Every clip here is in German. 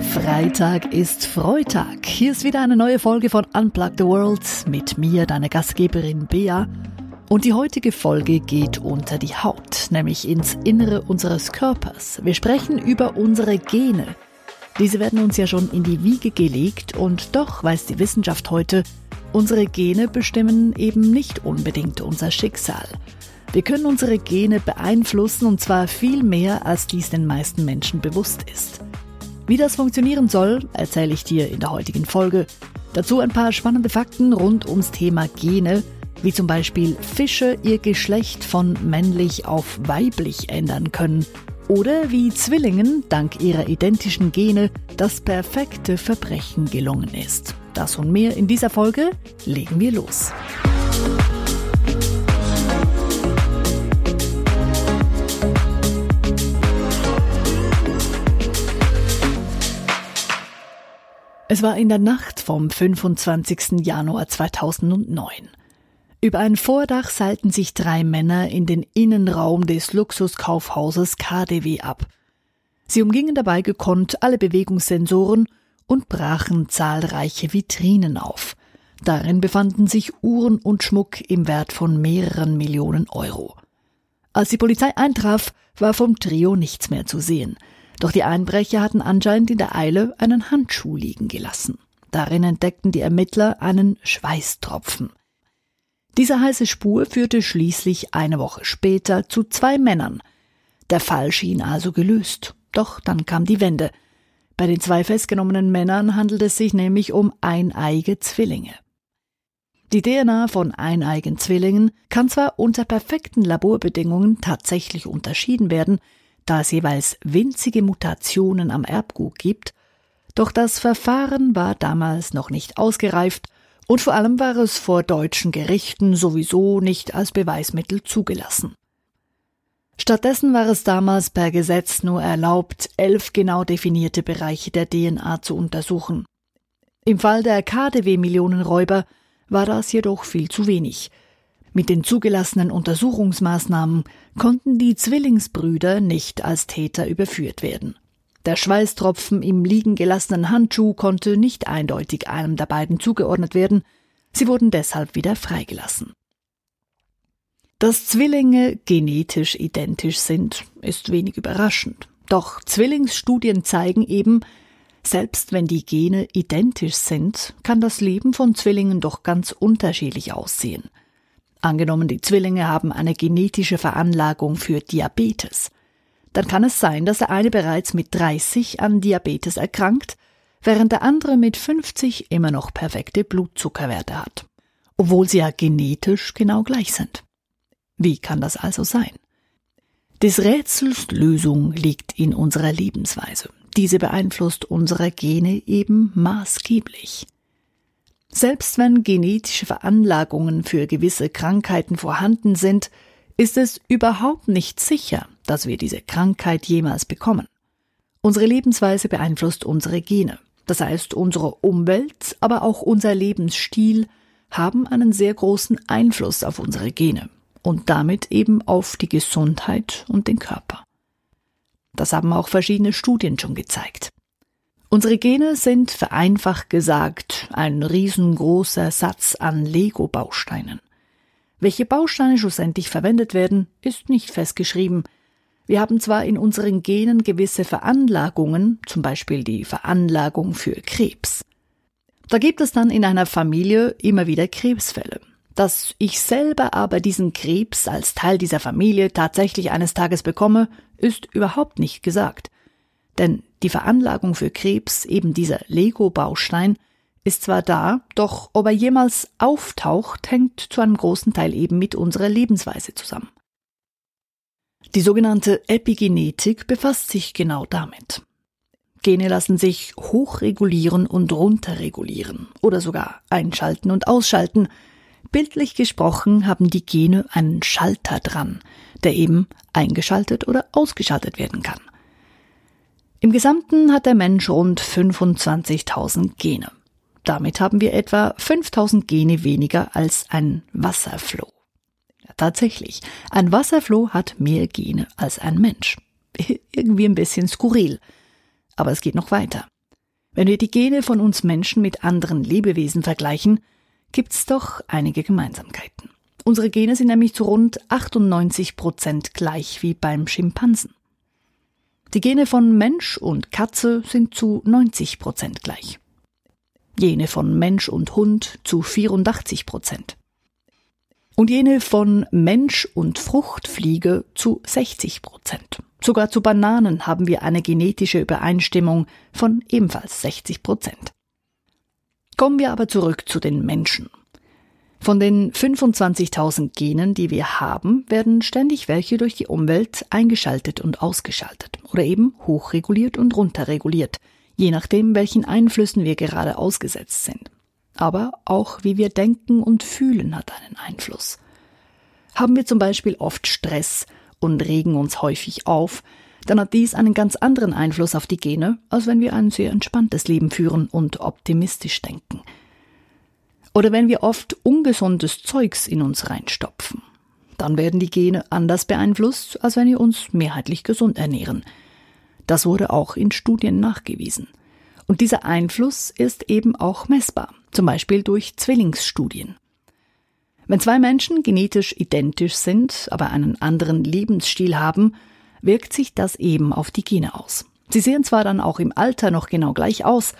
Freitag ist Freitag. Hier ist wieder eine neue Folge von Unplug the World mit mir, deiner Gastgeberin Bea. Und die heutige Folge geht unter die Haut, nämlich ins Innere unseres Körpers. Wir sprechen über unsere Gene. Diese werden uns ja schon in die Wiege gelegt und doch weiß die Wissenschaft heute, unsere Gene bestimmen eben nicht unbedingt unser Schicksal. Wir können unsere Gene beeinflussen und zwar viel mehr, als dies den meisten Menschen bewusst ist. Wie das funktionieren soll, erzähle ich dir in der heutigen Folge. Dazu ein paar spannende Fakten rund ums Thema Gene, wie zum Beispiel Fische ihr Geschlecht von männlich auf weiblich ändern können oder wie Zwillingen dank ihrer identischen Gene das perfekte Verbrechen gelungen ist. Das und mehr in dieser Folge legen wir los. Es war in der Nacht vom 25. Januar 2009. Über ein Vordach seilten sich drei Männer in den Innenraum des Luxuskaufhauses KDW ab. Sie umgingen dabei gekonnt alle Bewegungssensoren und brachen zahlreiche Vitrinen auf. Darin befanden sich Uhren und Schmuck im Wert von mehreren Millionen Euro. Als die Polizei eintraf, war vom Trio nichts mehr zu sehen. Doch die Einbrecher hatten anscheinend in der Eile einen Handschuh liegen gelassen. Darin entdeckten die Ermittler einen Schweißtropfen. Diese heiße Spur führte schließlich eine Woche später zu zwei Männern. Der Fall schien also gelöst. Doch dann kam die Wende. Bei den zwei festgenommenen Männern handelt es sich nämlich um eineige Zwillinge. Die DNA von eineigen Zwillingen kann zwar unter perfekten Laborbedingungen tatsächlich unterschieden werden, da es jeweils winzige Mutationen am Erbgut gibt, doch das Verfahren war damals noch nicht ausgereift und vor allem war es vor deutschen Gerichten sowieso nicht als Beweismittel zugelassen. Stattdessen war es damals per Gesetz nur erlaubt, elf genau definierte Bereiche der DNA zu untersuchen. Im Fall der KDW-Millionenräuber war das jedoch viel zu wenig – mit den zugelassenen Untersuchungsmaßnahmen konnten die Zwillingsbrüder nicht als Täter überführt werden. Der Schweißtropfen im liegen gelassenen Handschuh konnte nicht eindeutig einem der beiden zugeordnet werden, sie wurden deshalb wieder freigelassen. Dass Zwillinge genetisch identisch sind, ist wenig überraschend. Doch Zwillingsstudien zeigen eben, selbst wenn die Gene identisch sind, kann das Leben von Zwillingen doch ganz unterschiedlich aussehen. Angenommen, die Zwillinge haben eine genetische Veranlagung für Diabetes. Dann kann es sein, dass der eine bereits mit 30 an Diabetes erkrankt, während der andere mit 50 immer noch perfekte Blutzuckerwerte hat. Obwohl sie ja genetisch genau gleich sind. Wie kann das also sein? Des Rätsels Lösung liegt in unserer Lebensweise. Diese beeinflusst unsere Gene eben maßgeblich. Selbst wenn genetische Veranlagungen für gewisse Krankheiten vorhanden sind, ist es überhaupt nicht sicher, dass wir diese Krankheit jemals bekommen. Unsere Lebensweise beeinflusst unsere Gene. Das heißt, unsere Umwelt, aber auch unser Lebensstil haben einen sehr großen Einfluss auf unsere Gene und damit eben auf die Gesundheit und den Körper. Das haben auch verschiedene Studien schon gezeigt. Unsere Gene sind vereinfacht gesagt ein riesengroßer Satz an Lego-Bausteinen. Welche Bausteine schlussendlich verwendet werden, ist nicht festgeschrieben. Wir haben zwar in unseren Genen gewisse Veranlagungen, zum Beispiel die Veranlagung für Krebs. Da gibt es dann in einer Familie immer wieder Krebsfälle. Dass ich selber aber diesen Krebs als Teil dieser Familie tatsächlich eines Tages bekomme, ist überhaupt nicht gesagt. Denn die Veranlagung für Krebs, eben dieser Lego-Baustein, ist zwar da, doch ob er jemals auftaucht, hängt zu einem großen Teil eben mit unserer Lebensweise zusammen. Die sogenannte Epigenetik befasst sich genau damit. Gene lassen sich hochregulieren und runterregulieren oder sogar einschalten und ausschalten. Bildlich gesprochen haben die Gene einen Schalter dran, der eben eingeschaltet oder ausgeschaltet werden kann. Im Gesamten hat der Mensch rund 25.000 Gene. Damit haben wir etwa 5000 Gene weniger als ein Wasserfloh. Tatsächlich, ein Wasserfloh hat mehr Gene als ein Mensch. irgendwie ein bisschen skurril. Aber es geht noch weiter. Wenn wir die Gene von uns Menschen mit anderen Lebewesen vergleichen, gibt's doch einige Gemeinsamkeiten. Unsere Gene sind nämlich zu rund 98 Prozent gleich wie beim Schimpansen. Die Gene von Mensch und Katze sind zu 90 Prozent gleich. Jene von Mensch und Hund zu 84 Prozent. Und jene von Mensch und Fruchtfliege zu 60 Prozent. Sogar zu Bananen haben wir eine genetische Übereinstimmung von ebenfalls 60 Prozent. Kommen wir aber zurück zu den Menschen. Von den 25.000 Genen, die wir haben, werden ständig welche durch die Umwelt eingeschaltet und ausgeschaltet oder eben hochreguliert und runterreguliert, je nachdem, welchen Einflüssen wir gerade ausgesetzt sind. Aber auch wie wir denken und fühlen hat einen Einfluss. Haben wir zum Beispiel oft Stress und regen uns häufig auf, dann hat dies einen ganz anderen Einfluss auf die Gene, als wenn wir ein sehr entspanntes Leben führen und optimistisch denken – oder wenn wir oft ungesundes Zeugs in uns reinstopfen. Dann werden die Gene anders beeinflusst, als wenn wir uns mehrheitlich gesund ernähren. Das wurde auch in Studien nachgewiesen. Und dieser Einfluss ist eben auch messbar, zum Beispiel durch Zwillingsstudien. Wenn zwei Menschen genetisch identisch sind, aber einen anderen Lebensstil haben, wirkt sich das eben auf die Gene aus. Sie sehen zwar dann auch im Alter noch genau gleich aus,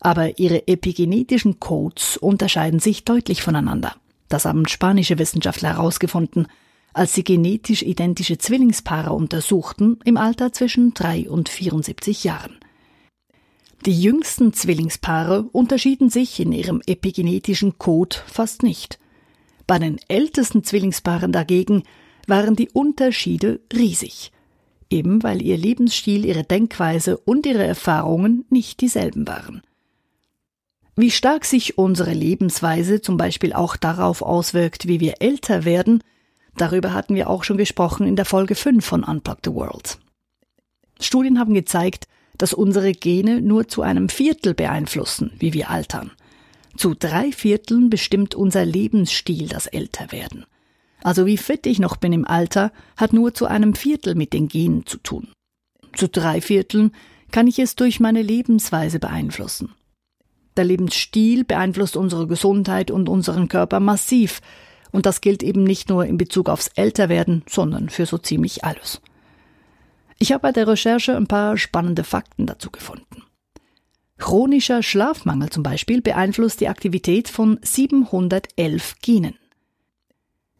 aber ihre epigenetischen Codes unterscheiden sich deutlich voneinander. Das haben spanische Wissenschaftler herausgefunden, als sie genetisch identische Zwillingspaare untersuchten im Alter zwischen 3 und 74 Jahren. Die jüngsten Zwillingspaare unterschieden sich in ihrem epigenetischen Code fast nicht. Bei den ältesten Zwillingspaaren dagegen waren die Unterschiede riesig, eben weil ihr Lebensstil, ihre Denkweise und ihre Erfahrungen nicht dieselben waren. Wie stark sich unsere Lebensweise zum Beispiel auch darauf auswirkt, wie wir älter werden, darüber hatten wir auch schon gesprochen in der Folge 5 von Unplug the World. Studien haben gezeigt, dass unsere Gene nur zu einem Viertel beeinflussen, wie wir altern. Zu drei Vierteln bestimmt unser Lebensstil das Älterwerden. Also wie fit ich noch bin im Alter, hat nur zu einem Viertel mit den Genen zu tun. Zu drei Vierteln kann ich es durch meine Lebensweise beeinflussen. Der Lebensstil beeinflusst unsere Gesundheit und unseren Körper massiv. Und das gilt eben nicht nur in Bezug aufs Älterwerden, sondern für so ziemlich alles. Ich habe bei der Recherche ein paar spannende Fakten dazu gefunden. Chronischer Schlafmangel zum Beispiel beeinflusst die Aktivität von 711 Genen.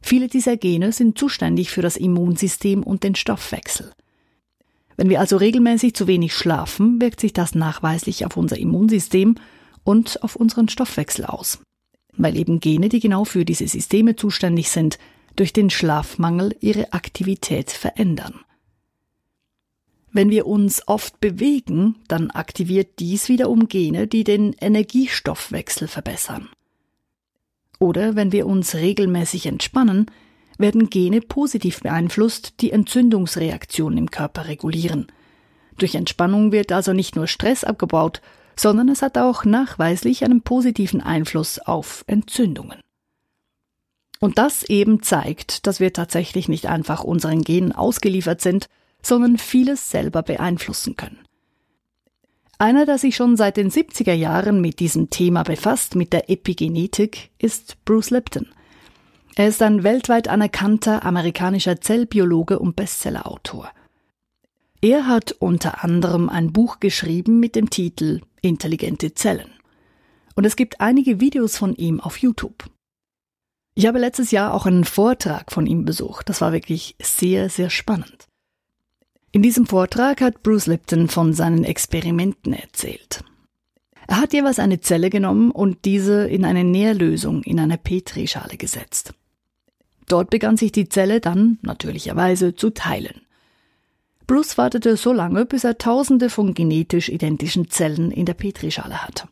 Viele dieser Gene sind zuständig für das Immunsystem und den Stoffwechsel. Wenn wir also regelmäßig zu wenig schlafen, wirkt sich das nachweislich auf unser Immunsystem und auf unseren Stoffwechsel aus, weil eben Gene, die genau für diese Systeme zuständig sind, durch den Schlafmangel ihre Aktivität verändern. Wenn wir uns oft bewegen, dann aktiviert dies wiederum Gene, die den Energiestoffwechsel verbessern. Oder wenn wir uns regelmäßig entspannen, werden Gene positiv beeinflusst, die Entzündungsreaktionen im Körper regulieren. Durch Entspannung wird also nicht nur Stress abgebaut, sondern es hat auch nachweislich einen positiven Einfluss auf Entzündungen. Und das eben zeigt, dass wir tatsächlich nicht einfach unseren Genen ausgeliefert sind, sondern vieles selber beeinflussen können. Einer, der sich schon seit den 70er Jahren mit diesem Thema befasst, mit der Epigenetik, ist Bruce Lipton. Er ist ein weltweit anerkannter amerikanischer Zellbiologe und Bestsellerautor. Er hat unter anderem ein Buch geschrieben mit dem Titel intelligente Zellen. Und es gibt einige Videos von ihm auf YouTube. Ich habe letztes Jahr auch einen Vortrag von ihm besucht. Das war wirklich sehr, sehr spannend. In diesem Vortrag hat Bruce Lipton von seinen Experimenten erzählt. Er hat jeweils eine Zelle genommen und diese in eine Nährlösung in einer Petrischale gesetzt. Dort begann sich die Zelle dann natürlicherweise zu teilen. Bruce wartete so lange, bis er tausende von genetisch identischen Zellen in der Petrischale hatte.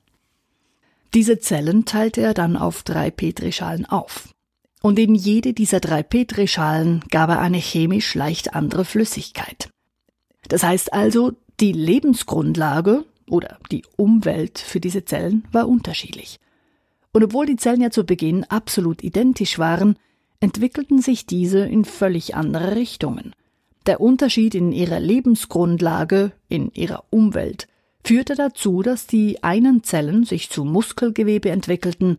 Diese Zellen teilte er dann auf drei Petrischalen auf. Und in jede dieser drei Petrischalen gab er eine chemisch leicht andere Flüssigkeit. Das heißt also, die Lebensgrundlage oder die Umwelt für diese Zellen war unterschiedlich. Und obwohl die Zellen ja zu Beginn absolut identisch waren, entwickelten sich diese in völlig andere Richtungen. Der Unterschied in ihrer Lebensgrundlage, in ihrer Umwelt, führte dazu, dass die einen Zellen sich zu Muskelgewebe entwickelten,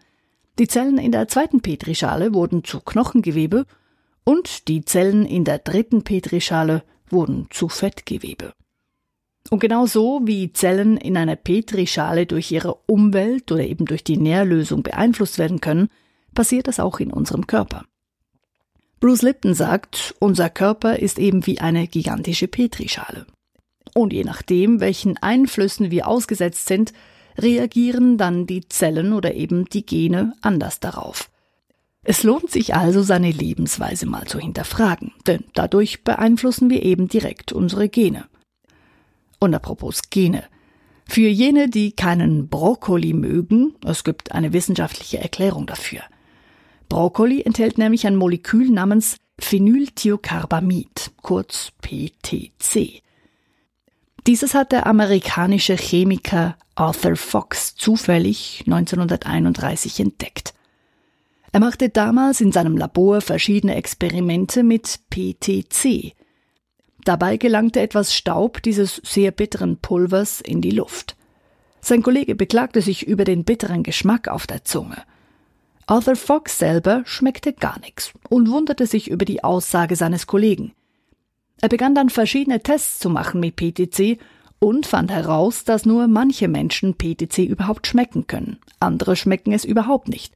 die Zellen in der zweiten Petrischale wurden zu Knochengewebe und die Zellen in der dritten Petrischale wurden zu Fettgewebe. Und genau so wie Zellen in einer Petrischale durch ihre Umwelt oder eben durch die Nährlösung beeinflusst werden können, passiert das auch in unserem Körper. Bruce Lipton sagt, unser Körper ist eben wie eine gigantische Petrischale. Und je nachdem, welchen Einflüssen wir ausgesetzt sind, reagieren dann die Zellen oder eben die Gene anders darauf. Es lohnt sich also, seine Lebensweise mal zu hinterfragen, denn dadurch beeinflussen wir eben direkt unsere Gene. Und apropos Gene. Für jene, die keinen Brokkoli mögen, es gibt eine wissenschaftliche Erklärung dafür. Brokkoli enthält nämlich ein Molekül namens Phenylthiocarbamid, kurz PTC. Dieses hat der amerikanische Chemiker Arthur Fox zufällig 1931 entdeckt. Er machte damals in seinem Labor verschiedene Experimente mit PTC. Dabei gelangte etwas Staub dieses sehr bitteren Pulvers in die Luft. Sein Kollege beklagte sich über den bitteren Geschmack auf der Zunge. Arthur Fox selber schmeckte gar nichts und wunderte sich über die Aussage seines Kollegen. Er begann dann verschiedene Tests zu machen mit PTC und fand heraus, dass nur manche Menschen PTC überhaupt schmecken können, andere schmecken es überhaupt nicht.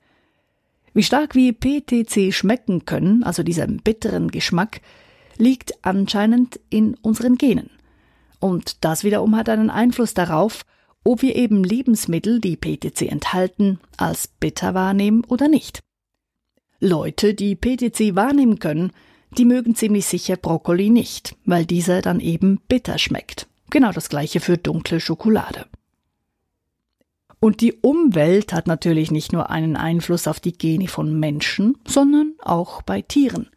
Wie stark wir PTC schmecken können, also diesem bitteren Geschmack, liegt anscheinend in unseren Genen. Und das wiederum hat einen Einfluss darauf, ob wir eben Lebensmittel, die PTC enthalten, als bitter wahrnehmen oder nicht. Leute, die PTC wahrnehmen können, die mögen ziemlich sicher Brokkoli nicht, weil dieser dann eben bitter schmeckt. Genau das gleiche für dunkle Schokolade. Und die Umwelt hat natürlich nicht nur einen Einfluss auf die Gene von Menschen, sondern auch bei Tieren.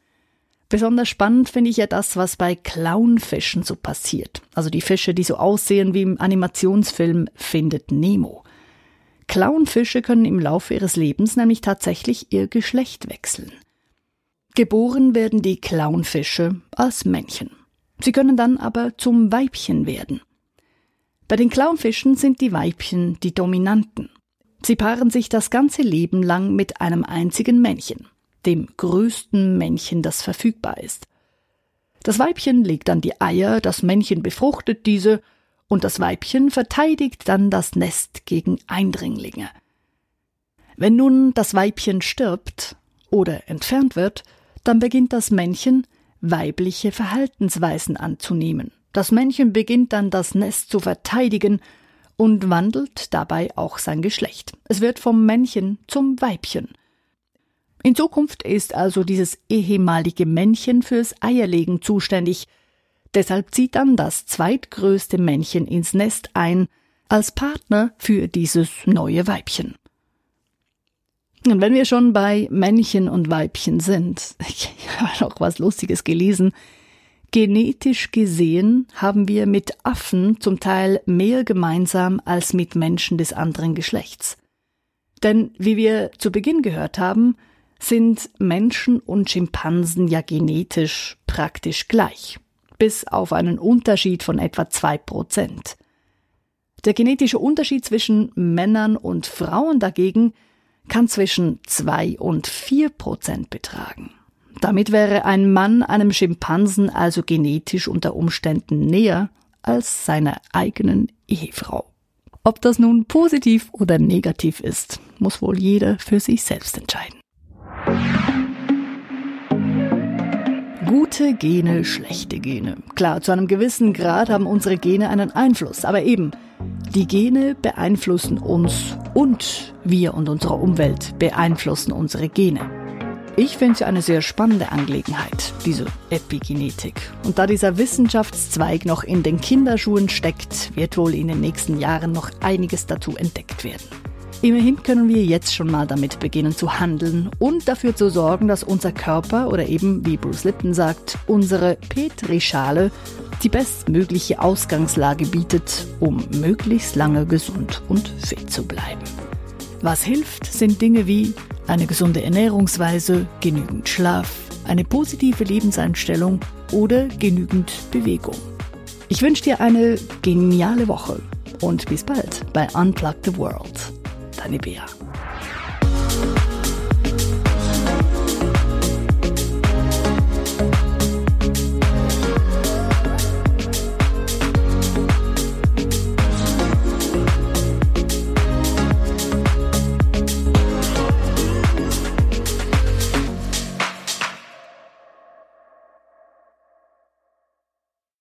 Besonders spannend finde ich ja das, was bei Clownfischen so passiert. Also die Fische, die so aussehen wie im Animationsfilm Findet Nemo. Clownfische können im Laufe ihres Lebens nämlich tatsächlich ihr Geschlecht wechseln. Geboren werden die Clownfische als Männchen. Sie können dann aber zum Weibchen werden. Bei den Clownfischen sind die Weibchen die Dominanten. Sie paaren sich das ganze Leben lang mit einem einzigen Männchen dem größten Männchen, das verfügbar ist. Das Weibchen legt dann die Eier, das Männchen befruchtet diese, und das Weibchen verteidigt dann das Nest gegen Eindringlinge. Wenn nun das Weibchen stirbt oder entfernt wird, dann beginnt das Männchen weibliche Verhaltensweisen anzunehmen. Das Männchen beginnt dann das Nest zu verteidigen und wandelt dabei auch sein Geschlecht. Es wird vom Männchen zum Weibchen. In Zukunft ist also dieses ehemalige Männchen fürs Eierlegen zuständig. Deshalb zieht dann das zweitgrößte Männchen ins Nest ein, als Partner für dieses neue Weibchen. Und wenn wir schon bei Männchen und Weibchen sind, ich habe noch was Lustiges gelesen, genetisch gesehen haben wir mit Affen zum Teil mehr gemeinsam als mit Menschen des anderen Geschlechts. Denn wie wir zu Beginn gehört haben, sind Menschen und Schimpansen ja genetisch praktisch gleich, bis auf einen Unterschied von etwa zwei Prozent. Der genetische Unterschied zwischen Männern und Frauen dagegen kann zwischen zwei und vier Prozent betragen. Damit wäre ein Mann einem Schimpansen also genetisch unter Umständen näher als seiner eigenen Ehefrau. Ob das nun positiv oder negativ ist, muss wohl jeder für sich selbst entscheiden. Gute Gene, schlechte Gene. Klar, zu einem gewissen Grad haben unsere Gene einen Einfluss, aber eben, die Gene beeinflussen uns und wir und unsere Umwelt beeinflussen unsere Gene. Ich finde es eine sehr spannende Angelegenheit, diese Epigenetik. Und da dieser Wissenschaftszweig noch in den Kinderschuhen steckt, wird wohl in den nächsten Jahren noch einiges dazu entdeckt werden. Immerhin können wir jetzt schon mal damit beginnen zu handeln und dafür zu sorgen, dass unser Körper oder eben, wie Bruce Lipton sagt, unsere Petrischale die bestmögliche Ausgangslage bietet, um möglichst lange gesund und fit zu bleiben. Was hilft, sind Dinge wie eine gesunde Ernährungsweise, genügend Schlaf, eine positive Lebenseinstellung oder genügend Bewegung. Ich wünsche dir eine geniale Woche und bis bald bei Unplug the World. Deine Bea.